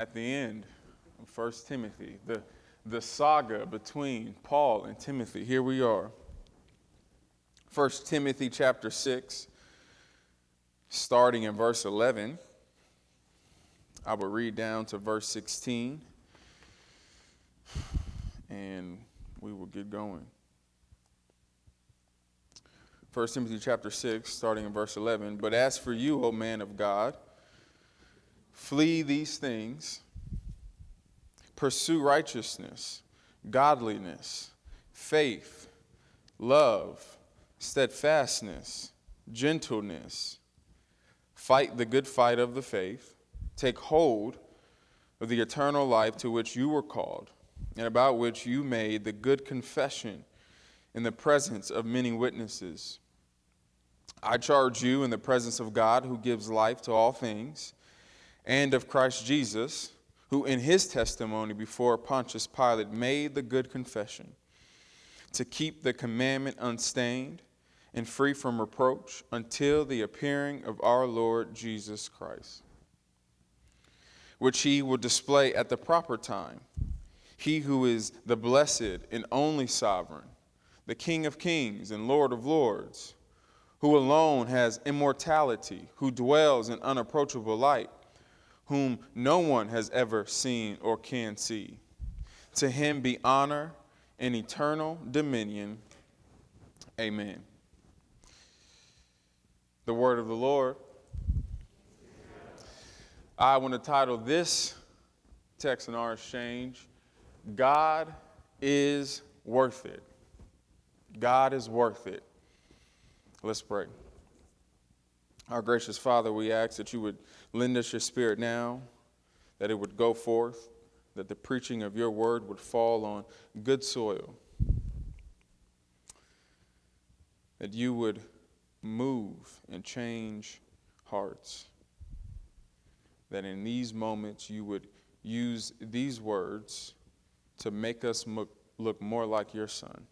at the end of 1 Timothy, the, the saga between Paul and Timothy. Here we are. 1 Timothy chapter 6, starting in verse 11. I will read down to verse 16, and we will get going. 1 Timothy chapter 6, starting in verse 11. But as for you, O man of God, flee these things, pursue righteousness, godliness, faith, love, steadfastness, gentleness. Fight the good fight of the faith. Take hold of the eternal life to which you were called, and about which you made the good confession in the presence of many witnesses. I charge you in the presence of God who gives life to all things, and of Christ Jesus, who in his testimony before Pontius Pilate made the good confession, to keep the commandment unstained and free from reproach until the appearing of our Lord Jesus Christ, which he will display at the proper time. He who is the blessed and only sovereign, the King of kings and Lord of lords who alone has immortality, who dwells in unapproachable light, whom no one has ever seen or can see. To him be honor and eternal dominion. Amen. The word of the Lord. I want to title this text in our exchange God is worth it. God is worth it. Let's pray. Our gracious Father, we ask that you would lend us your spirit now, that it would go forth, that the preaching of your word would fall on good soil, that you would move and change hearts, that in these moments you would use these words to make us look more like your Son.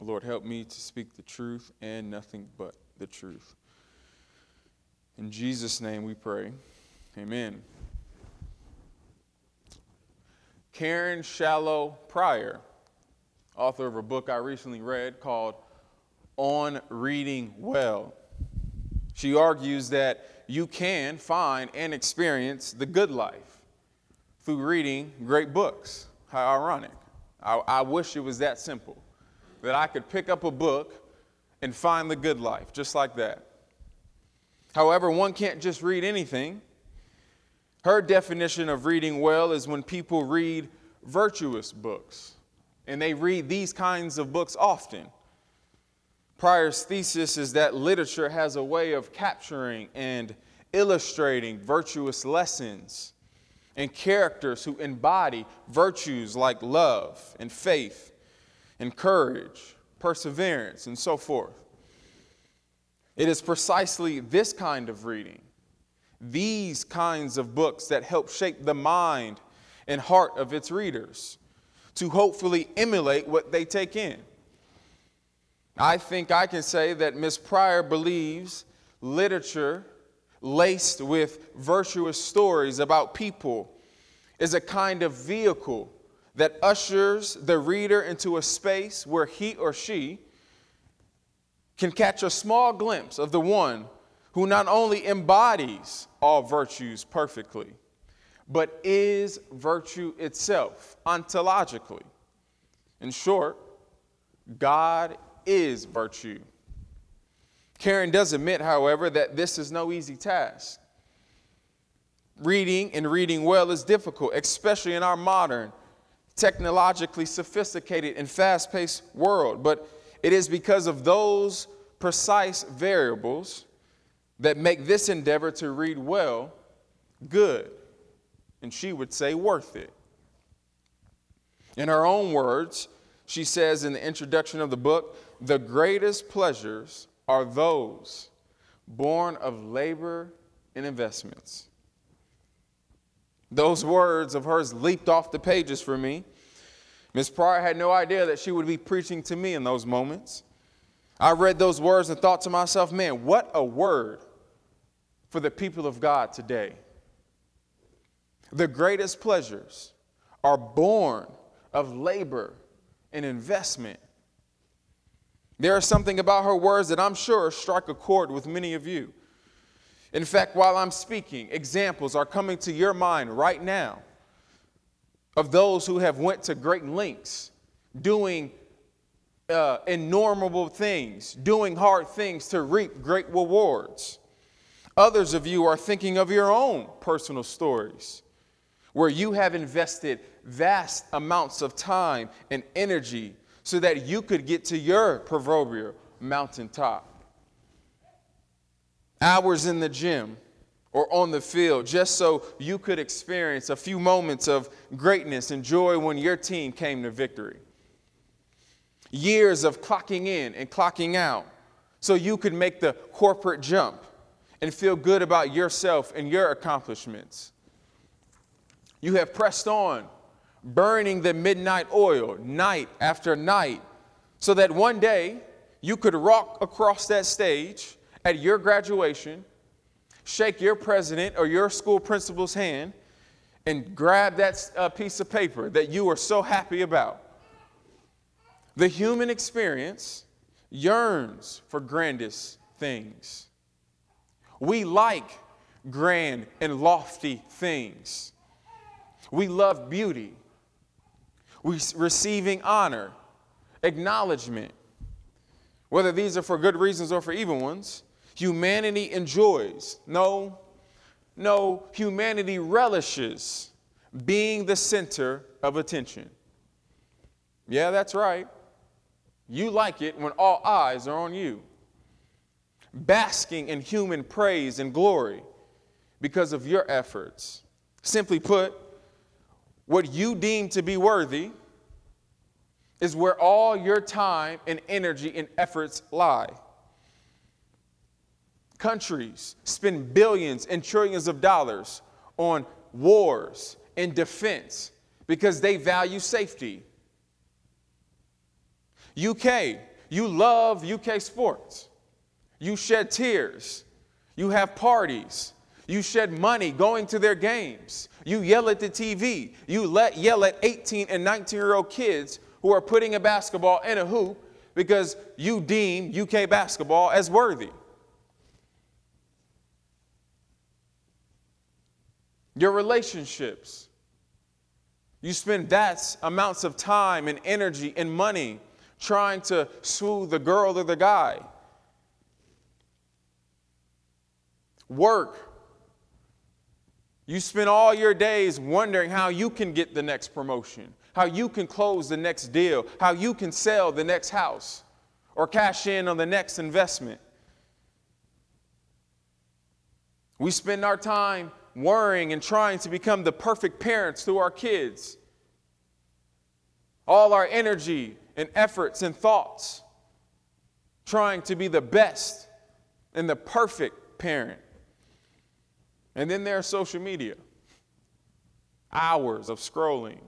Lord, help me to speak the truth and nothing but the truth. In Jesus' name we pray. Amen. Karen Swallow Prior, author of a book I recently read called On Reading Well. She argues that you can find and experience the good life through reading great books. How ironic. I, I wish it was that simple that I could pick up a book and find the good life, just like that. However, one can't just read anything. Her definition of reading well is when people read virtuous books, and they read these kinds of books often. Prior's thesis is that literature has a way of capturing and illustrating virtuous lessons and characters who embody virtues like love and faith and courage, perseverance, and so forth. It is precisely this kind of reading, these kinds of books that help shape the mind and heart of its readers to hopefully emulate what they take in. I think I can say that Miss Prior believes literature laced with virtuous stories about people is a kind of vehicle that ushers the reader into a space where he or she can catch a small glimpse of the one who not only embodies all virtues perfectly, but is virtue itself ontologically. In short, God is virtue. Karen does admit, however, that this is no easy task. Reading and reading well is difficult, especially in our modern technologically sophisticated and fast paced world, but it is because of those precise variables that make this endeavor to read well good, and she would say worth it. In her own words, she says in the introduction of the book, the greatest pleasures are those born of labor and investments. Those words of hers leaped off the pages for me. Miss Prior had no idea that she would be preaching to me in those moments. I read those words and thought to myself, man, what a word for the people of God today. The greatest pleasures are born of labor and investment. There is something about her words that I'm sure strike a chord with many of you. In fact, while I'm speaking, examples are coming to your mind right now of those who have went to great lengths doing uh, innumerable things, doing hard things to reap great rewards. Others of you are thinking of your own personal stories where you have invested vast amounts of time and energy so that you could get to your proverbial mountaintop. Hours in the gym or on the field just so you could experience a few moments of greatness and joy when your team came to victory. Years of clocking in and clocking out so you could make the corporate jump and feel good about yourself and your accomplishments. You have pressed on, burning the midnight oil night after night, so that one day you could walk across that stage at your graduation, shake your president or your school principal's hand, and grab that uh, piece of paper that you are so happy about. The human experience yearns for grandest things. We like grand and lofty things. We love beauty. We receiving honor, acknowledgement. Whether these are for good reasons or for evil ones, humanity enjoys. No, no, humanity relishes being the center of attention. Yeah, that's right. You like it when all eyes are on you basking in human praise and glory because of your efforts. Simply put, what you deem to be worthy is where all your time and energy and efforts lie. Countries spend billions and trillions of dollars on wars and defense because they value safety. UK, you love UK sports. You shed tears. You have parties. You shed money going to their games. You yell at the TV. You let yell at 18 and 19 year old kids who are putting a basketball in a hoop because you deem UK basketball as worthy. Your relationships. You spend vast amounts of time and energy and money trying to smooth the girl or the guy. Work. You spend all your days wondering how you can get the next promotion, how you can close the next deal, how you can sell the next house or cash in on the next investment. We spend our time worrying and trying to become the perfect parents to our kids. All our energy and efforts and thoughts trying to be the best and the perfect parent. And then there's social media. Hours of scrolling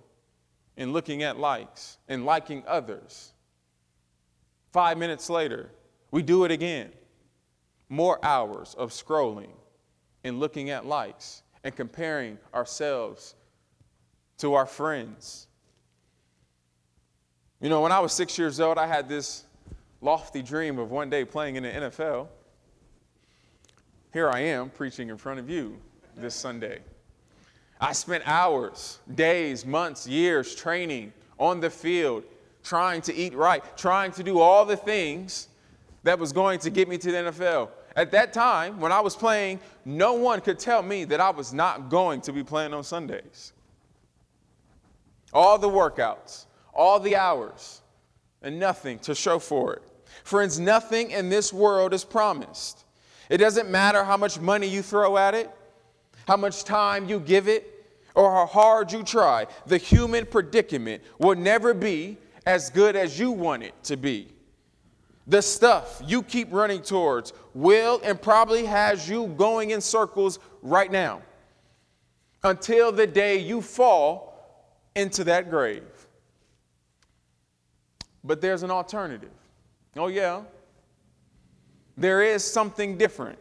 and looking at likes and liking others. Five minutes later, we do it again. More hours of scrolling and looking at likes and comparing ourselves to our friends. You know, when I was six years old, I had this lofty dream of one day playing in the NFL here I am preaching in front of you this Sunday. I spent hours, days, months, years training on the field, trying to eat right, trying to do all the things that was going to get me to the NFL. At that time, when I was playing, no one could tell me that I was not going to be playing on Sundays. All the workouts, all the hours, and nothing to show for it. Friends, nothing in this world is promised. It doesn't matter how much money you throw at it, how much time you give it, or how hard you try. The human predicament will never be as good as you want it to be. The stuff you keep running towards will and probably has you going in circles right now until the day you fall into that grave. But there's an alternative. Oh, yeah, there is something different.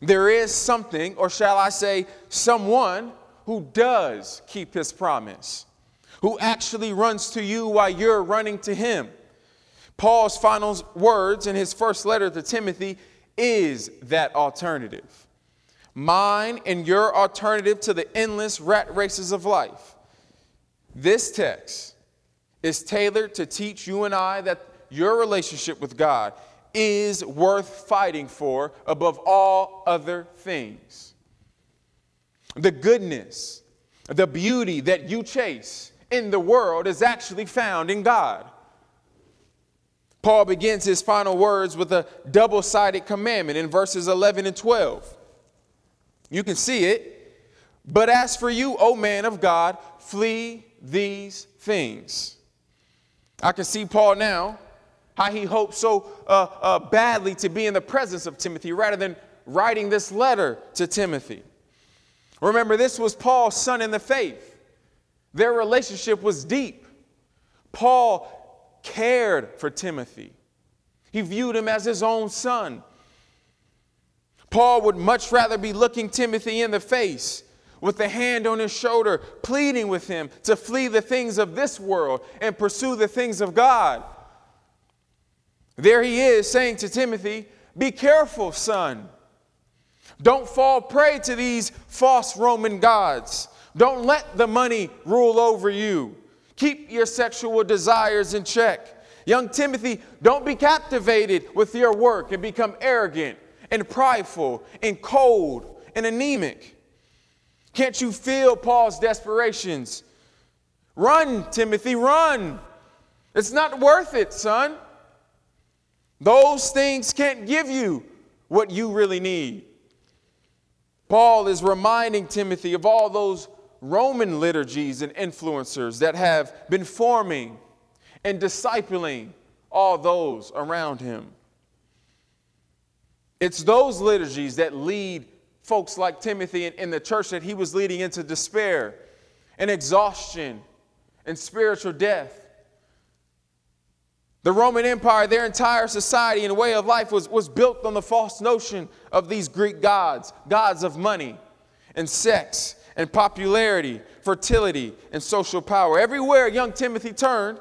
There is something, or shall I say, someone who does keep his promise, who actually runs to you while you're running to him. Paul's final words in his first letter to Timothy is that alternative. Mine and your alternative to the endless rat races of life. This text is tailored to teach you and I that your relationship with God is worth fighting for above all other things. The goodness, the beauty that you chase in the world is actually found in God. Paul begins his final words with a double sided commandment in verses 11 and 12. You can see it. But as for you, O man of God, flee these things. I can see Paul now, how he hoped so uh, uh, badly to be in the presence of Timothy rather than writing this letter to Timothy. Remember, this was Paul's son in the faith. Their relationship was deep. Paul cared for Timothy, he viewed him as his own son. Paul would much rather be looking Timothy in the face with a hand on his shoulder, pleading with him to flee the things of this world and pursue the things of God. There he is saying to Timothy, Be careful, son. Don't fall prey to these false Roman gods. Don't let the money rule over you. Keep your sexual desires in check. Young Timothy, don't be captivated with your work and become arrogant and prideful and cold and anemic. Can't you feel Paul's desperations? Run, Timothy, run. It's not worth it, son. Those things can't give you what you really need. Paul is reminding Timothy of all those Roman liturgies and influencers that have been forming and discipling all those around him. It's those liturgies that lead folks like Timothy in, in the church that he was leading into despair and exhaustion and spiritual death. The Roman Empire, their entire society and way of life was, was built on the false notion of these Greek gods, gods of money and sex and popularity, fertility and social power. Everywhere young Timothy turned,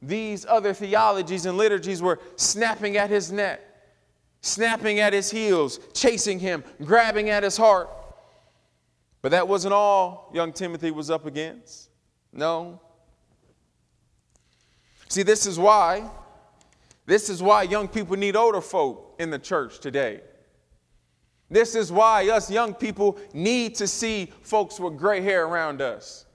these other theologies and liturgies were snapping at his neck, snapping at his heels, chasing him, grabbing at his heart. But that wasn't all young Timothy was up against. No, See, this is why, this is why young people need older folk in the church today. This is why us young people need to see folks with gray hair around us.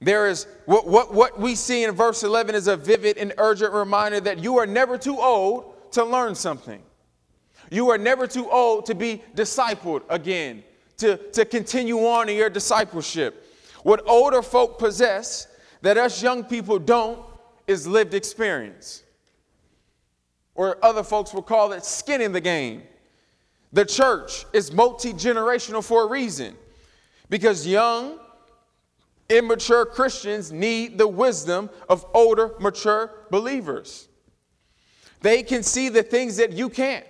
There is what, what, what we see in verse 11 is a vivid and urgent reminder that you are never too old to learn something. You are never too old to be discipled again, to, to continue on in your discipleship. What older folk possess that us young people don't is lived experience. Or other folks will call it skin in the game. The church is multi generational for a reason because young, immature Christians need the wisdom of older, mature believers. They can see the things that you can't.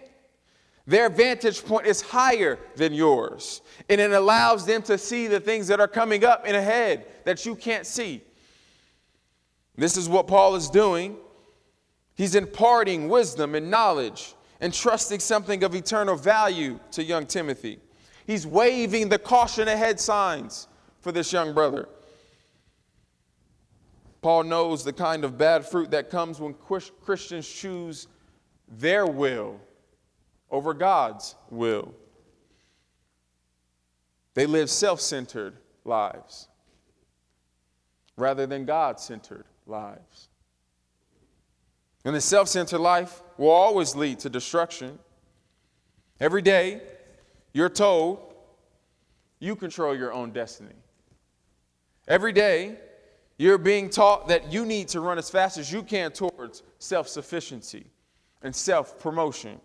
Their vantage point is higher than yours, and it allows them to see the things that are coming up in ahead that you can't see. This is what Paul is doing. He's imparting wisdom and knowledge, entrusting something of eternal value to young Timothy. He's waving the caution ahead signs for this young brother. Paul knows the kind of bad fruit that comes when Christians choose their will over God's will. They live self centered lives rather than God centered lives. And the self centered life will always lead to destruction. Every day, you're told you control your own destiny. Every day, you're being taught that you need to run as fast as you can towards self sufficiency and self promotion.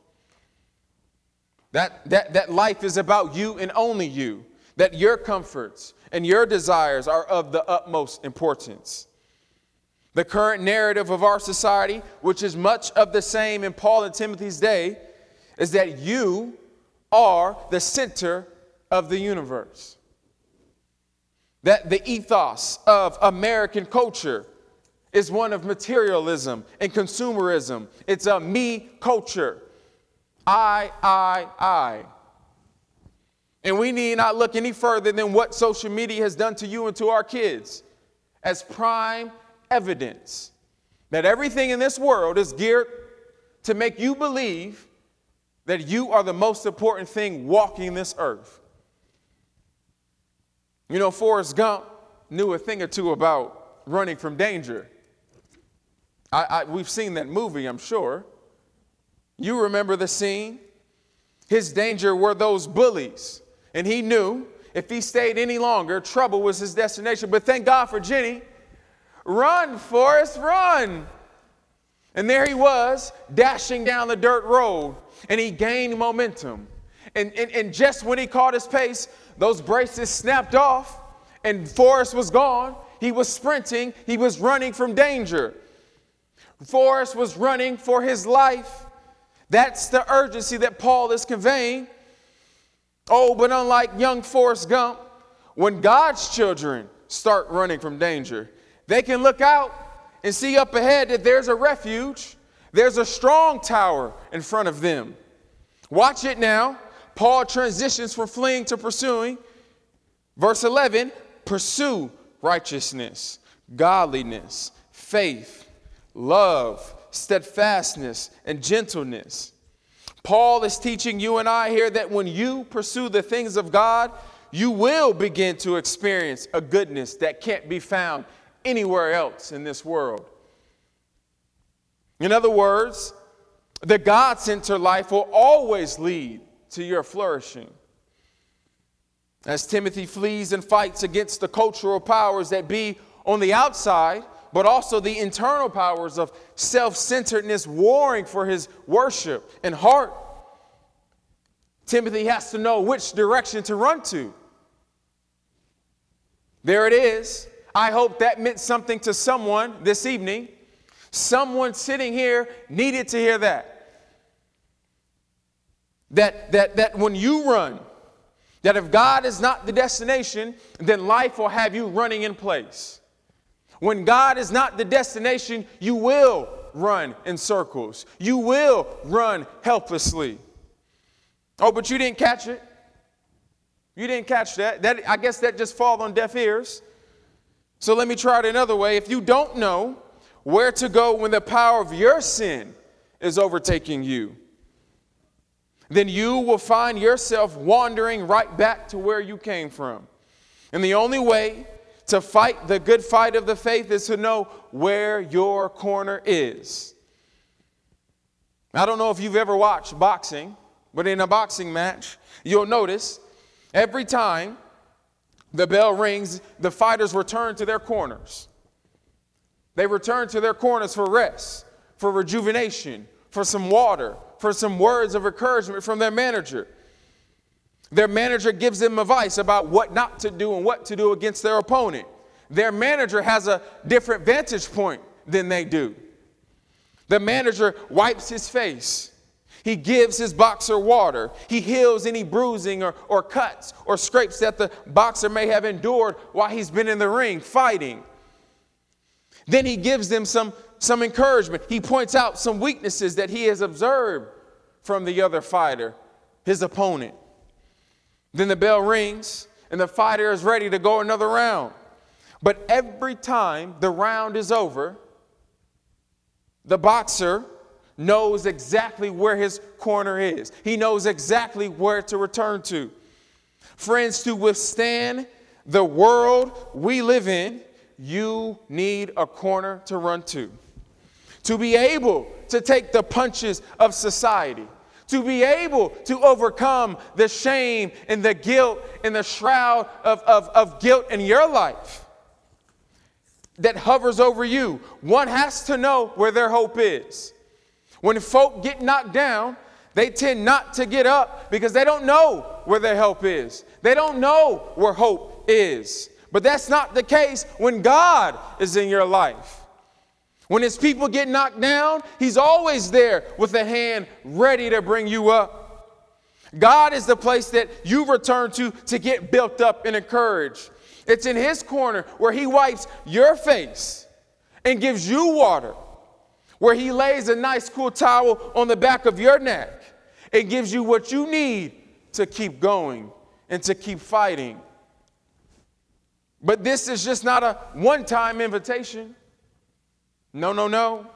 That, that, that life is about you and only you, that your comforts and your desires are of the utmost importance. The current narrative of our society, which is much of the same in Paul and Timothy's day, is that you are the center of the universe. That the ethos of American culture is one of materialism and consumerism. It's a me culture. I, I, I. And we need not look any further than what social media has done to you and to our kids as prime evidence that everything in this world is geared to make you believe that you are the most important thing walking this earth. You know, Forrest Gump knew a thing or two about running from danger. I, I, we've seen that movie, I'm sure. You remember the scene? His danger were those bullies, and he knew if he stayed any longer, trouble was his destination. But thank God for Jenny. Run, Forrest, run. And there he was, dashing down the dirt road, and he gained momentum. And, and, and just when he caught his pace, those braces snapped off, and Forrest was gone. He was sprinting, he was running from danger. Forrest was running for his life. That's the urgency that Paul is conveying. Oh, but unlike young Forrest Gump, when God's children start running from danger, they can look out and see up ahead that there's a refuge, there's a strong tower in front of them. Watch it now. Paul transitions from fleeing to pursuing. Verse 11 pursue righteousness, godliness, faith, love, steadfastness, and gentleness. Paul is teaching you and I here that when you pursue the things of God, you will begin to experience a goodness that can't be found anywhere else in this world. In other words, the God centered life will always lead to your flourishing. As Timothy flees and fights against the cultural powers that be on the outside, but also the internal powers of self centeredness warring for his worship and heart. Timothy has to know which direction to run to. There it is. I hope that meant something to someone this evening. Someone sitting here needed to hear that. That, that, that when you run, that if God is not the destination, then life will have you running in place. When God is not the destination, you will run in circles. You will run helplessly. Oh, but you didn't catch it. You didn't catch that. That I guess that just falls on deaf ears. So let me try it another way. If you don't know where to go when the power of your sin is overtaking you, then you will find yourself wandering right back to where you came from. And the only way to fight the good fight of the faith is to know where your corner is. I don't know if you've ever watched boxing, but in a boxing match, you'll notice every time the bell rings, the fighters return to their corners. They return to their corners for rest, for rejuvenation, for some water, for some words of encouragement from their manager. Their manager gives them advice about what not to do and what to do against their opponent. Their manager has a different vantage point than they do. The manager wipes his face. He gives his boxer water. He heals any bruising or, or cuts or scrapes that the boxer may have endured while he's been in the ring fighting. Then he gives them some, some encouragement. He points out some weaknesses that he has observed from the other fighter, his opponent. Then the bell rings and the fighter is ready to go another round. But every time the round is over, the boxer knows exactly where his corner is. He knows exactly where to return to. Friends, to withstand the world we live in, you need a corner to run to. To be able to take the punches of society, to be able to overcome the shame and the guilt and the shroud of, of, of guilt in your life that hovers over you. One has to know where their hope is. When folk get knocked down, they tend not to get up because they don't know where their help is. They don't know where hope is. But that's not the case when God is in your life. When his people get knocked down, he's always there with a hand ready to bring you up. God is the place that you return to to get built up and encouraged. It's in His corner where He wipes your face and gives you water, where He lays a nice cool towel on the back of your neck and gives you what you need to keep going and to keep fighting. But this is just not a one time invitation. No, no, no.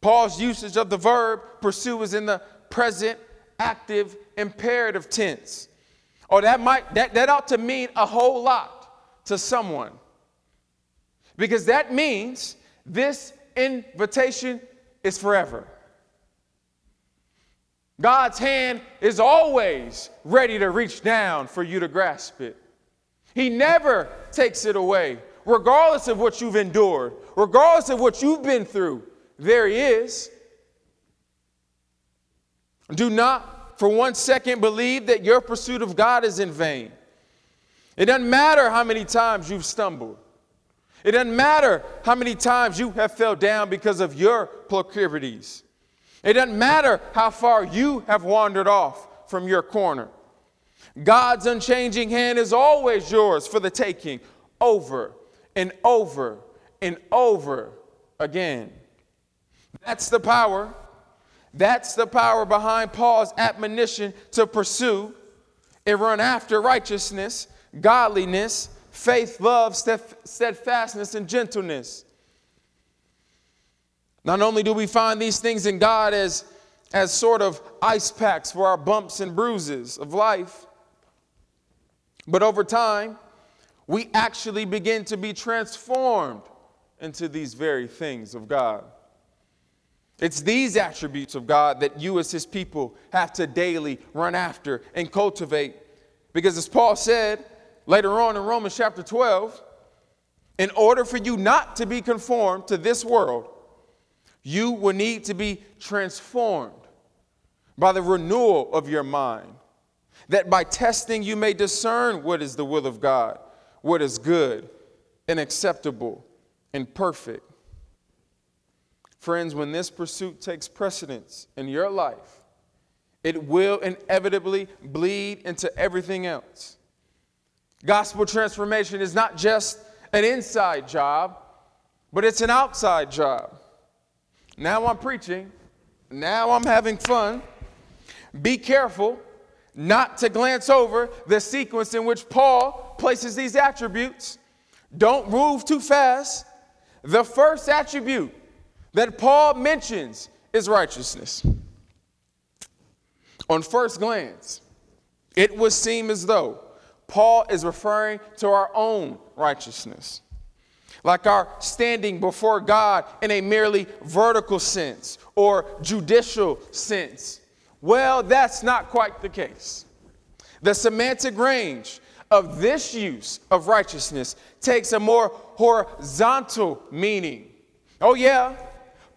Paul's usage of the verb pursue is in the present active imperative tense. Or oh, that might that, that ought to mean a whole lot to someone. Because that means this invitation is forever. God's hand is always ready to reach down for you to grasp it. He never takes it away, regardless of what you've endured, regardless of what you've been through. There He is. Do not for one second believe that your pursuit of God is in vain. It doesn't matter how many times you've stumbled. It doesn't matter how many times you have fell down because of your proclivities. It doesn't matter how far you have wandered off from your corner. God's unchanging hand is always yours for the taking over and over and over again. That's the power. That's the power behind Paul's admonition to pursue and run after righteousness, godliness, faith, love, steadfastness, and gentleness. Not only do we find these things in God as, as sort of ice packs for our bumps and bruises of life, but over time, we actually begin to be transformed into these very things of God. It's these attributes of God that you, as His people, have to daily run after and cultivate. Because, as Paul said later on in Romans chapter 12, in order for you not to be conformed to this world, you will need to be transformed by the renewal of your mind that by testing you may discern what is the will of God, what is good and acceptable and perfect. Friends, when this pursuit takes precedence in your life, it will inevitably bleed into everything else. Gospel transformation is not just an inside job, but it's an outside job. Now I'm preaching, now I'm having fun. Be careful not to glance over the sequence in which Paul places these attributes. Don't move too fast. The first attribute that Paul mentions is righteousness. On first glance, it would seem as though Paul is referring to our own righteousness, like our standing before God in a merely vertical sense or judicial sense well, that's not quite the case. The semantic range of this use of righteousness takes a more horizontal meaning. Oh, yeah,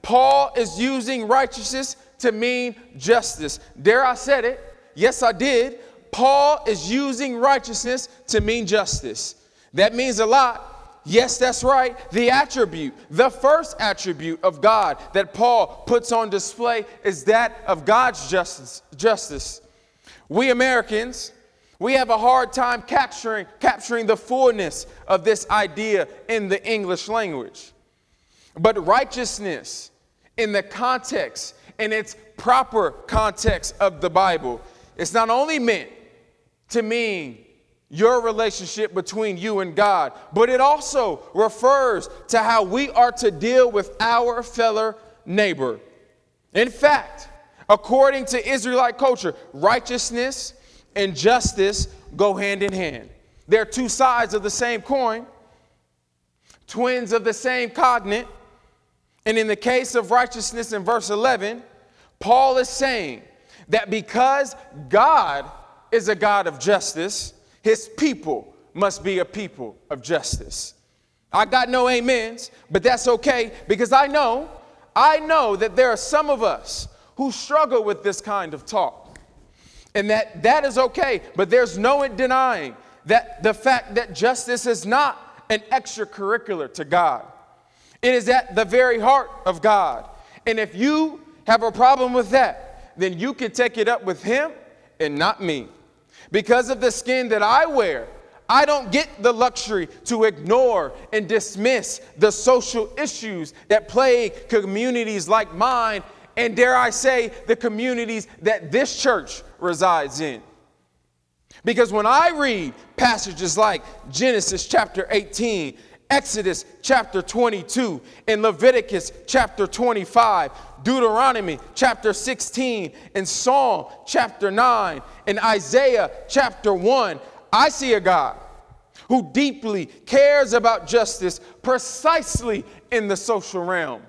Paul is using righteousness to mean justice. Dare I said it? Yes, I did. Paul is using righteousness to mean justice. That means a lot Yes, that's right. The attribute, the first attribute of God that Paul puts on display is that of God's justice. justice. We Americans, we have a hard time capturing, capturing the fullness of this idea in the English language. But righteousness, in the context, in its proper context of the Bible, it's not only meant to mean your relationship between you and God, but it also refers to how we are to deal with our fellow neighbor. In fact, according to Israelite culture, righteousness and justice go hand in hand. They're two sides of the same coin, twins of the same cognate. And in the case of righteousness in verse 11, Paul is saying that because God is a God of justice, his people must be a people of justice. I got no amens, but that's okay because I know, I know that there are some of us who struggle with this kind of talk. And that that is okay, but there's no denying that the fact that justice is not an extracurricular to God. It is at the very heart of God. And if you have a problem with that, then you can take it up with him and not me. Because of the skin that I wear, I don't get the luxury to ignore and dismiss the social issues that plague communities like mine, and dare I say, the communities that this church resides in. Because when I read passages like Genesis chapter 18, Exodus chapter 22, in Leviticus chapter 25, Deuteronomy chapter 16, and Psalm chapter 9, and Isaiah chapter 1, I see a God who deeply cares about justice precisely in the social realm.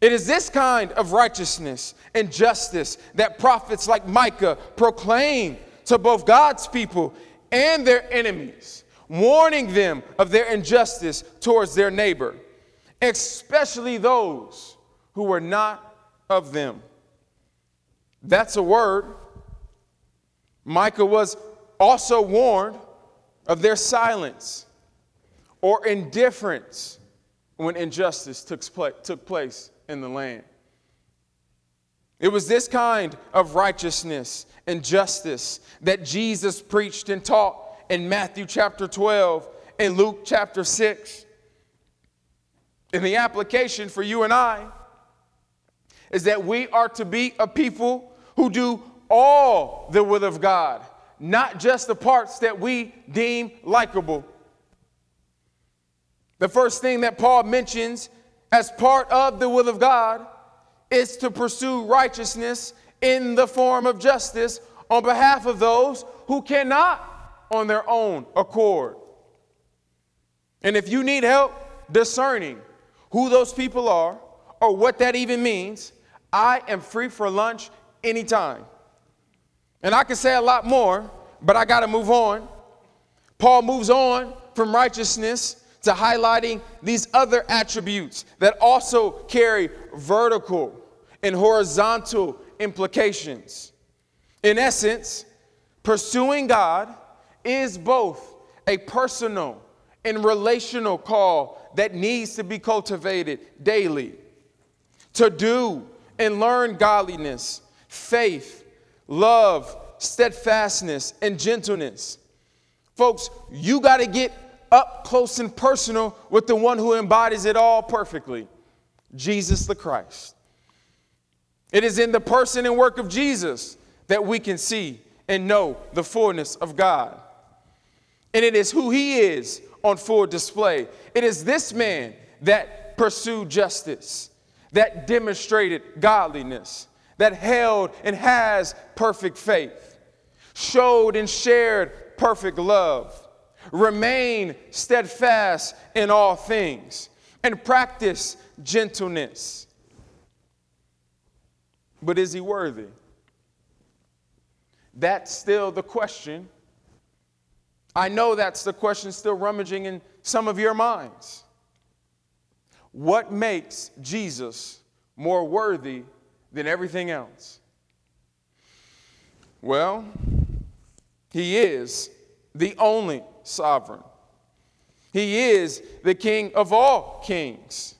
It is this kind of righteousness and justice that prophets like Micah proclaim to both God's people and their enemies, warning them of their injustice towards their neighbor, especially those who were not of them. That's a word. Micah was also warned of their silence or indifference when injustice took, place in the land. It was this kind of righteousness and justice that Jesus preached and taught in Matthew chapter 12 and Luke chapter 6. And the application for you and I is that we are to be a people who do all the will of God, not just the parts that we deem likable. The first thing that Paul mentions as part of the will of God is to pursue righteousness in the form of justice on behalf of those who cannot on their own accord. And if you need help discerning who those people are or what that even means, I am free for lunch anytime. And I can say a lot more, but I got to move on. Paul moves on from righteousness to highlighting these other attributes that also carry vertical and horizontal implications. In essence, pursuing God is both a personal and relational call that needs to be cultivated daily. To do and learn godliness, faith, love, steadfastness, and gentleness. Folks, you got to get up close and personal with the one who embodies it all perfectly Jesus the Christ. It is in the person and work of Jesus that we can see and know the fullness of God. And it is who he is on full display. It is this man that pursued justice, that demonstrated godliness, that held and has perfect faith, showed and shared perfect love, remained steadfast in all things, and practiced gentleness. But is he worthy? That's still the question. I know that's the question still rummaging in some of your minds. What makes Jesus more worthy than everything else? Well, he is the only sovereign. He is the King of all kings,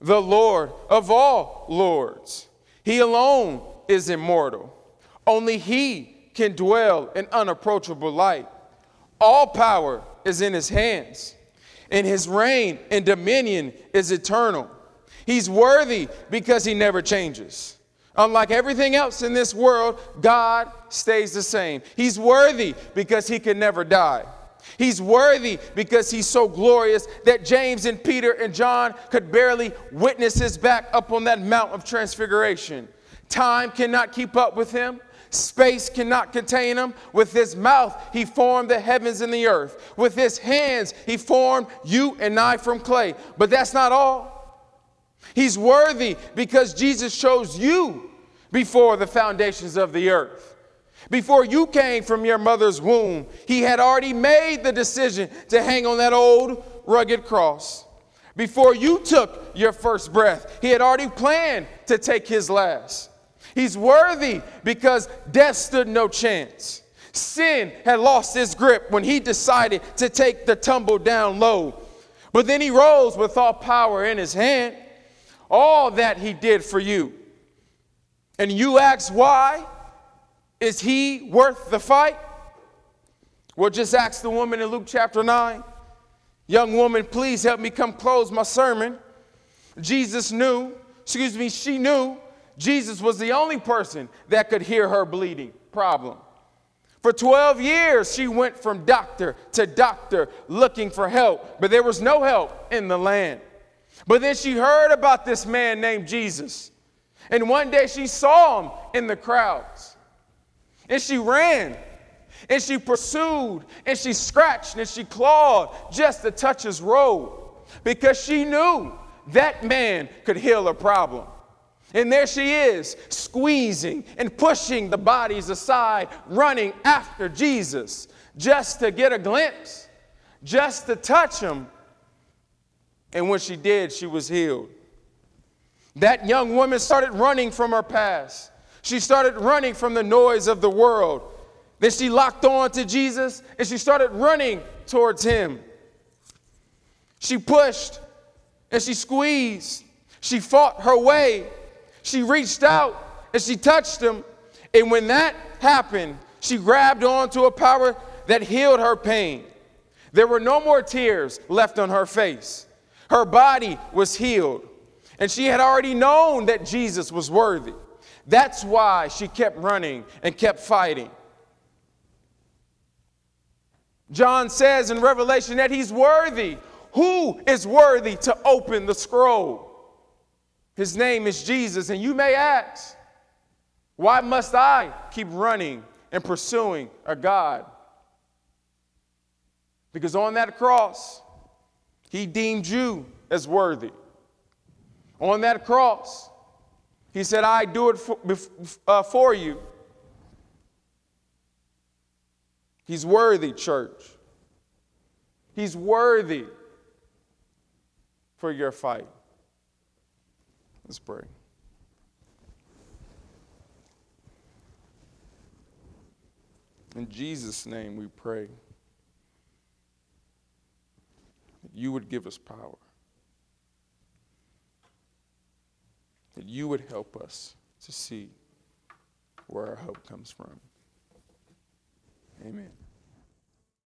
the Lord of all lords. He alone is immortal. Only He can dwell in unapproachable light. All power is in His hands, and His reign and dominion is eternal. He's worthy because He never changes. Unlike everything else in this world, God stays the same. He's worthy because He can never die. He's worthy because he's so glorious that James and Peter and John could barely witness his back up on that Mount of Transfiguration. Time cannot keep up with him. Space cannot contain him. With his mouth, he formed the heavens and the earth. With his hands, he formed you and I from clay. But that's not all. He's worthy because Jesus chose you before the foundations of the earth. Before you came from your mother's womb, he had already made the decision to hang on that old rugged cross. Before you took your first breath, he had already planned to take his last. He's worthy because death stood no chance. Sin had lost its grip when he decided to take the tumble down low. But then he rose with all power in his hand. All that he did for you. And you ask why? Is he worth the fight? Well, just ask the woman in Luke chapter 9. Young woman, please help me come close my sermon. Jesus knew, excuse me, she knew Jesus was the only person that could hear her bleeding problem. For 12 years, she went from doctor to doctor looking for help, but there was no help in the land. But then she heard about this man named Jesus. And one day she saw him in the crowds. And she ran and she pursued and she scratched and she clawed just to touch his robe because she knew that man could heal her problem. And there she is, squeezing and pushing the bodies aside, running after Jesus just to get a glimpse, just to touch him. And when she did, she was healed. That young woman started running from her past. She started running from the noise of the world. Then she locked on to Jesus and she started running towards him. She pushed and she squeezed. She fought her way she reached out and she touched him. And when that happened, she grabbed onto a power that healed her pain. There were no more tears left on her face. Her body was healed. And she had already known that Jesus was worthy. That's why she kept running and kept fighting. John says in Revelation that he's worthy. Who is worthy to open the scroll? His name is Jesus. And you may ask, why must I keep running and pursuing a God? Because on that cross, he deemed you as worthy. On that cross, he said, I do it for, uh, for you. He's worthy, church. He's worthy for your fight. Let's pray. In Jesus' name we pray that you would give us power, that you would help us to see where our hope comes from. Amen.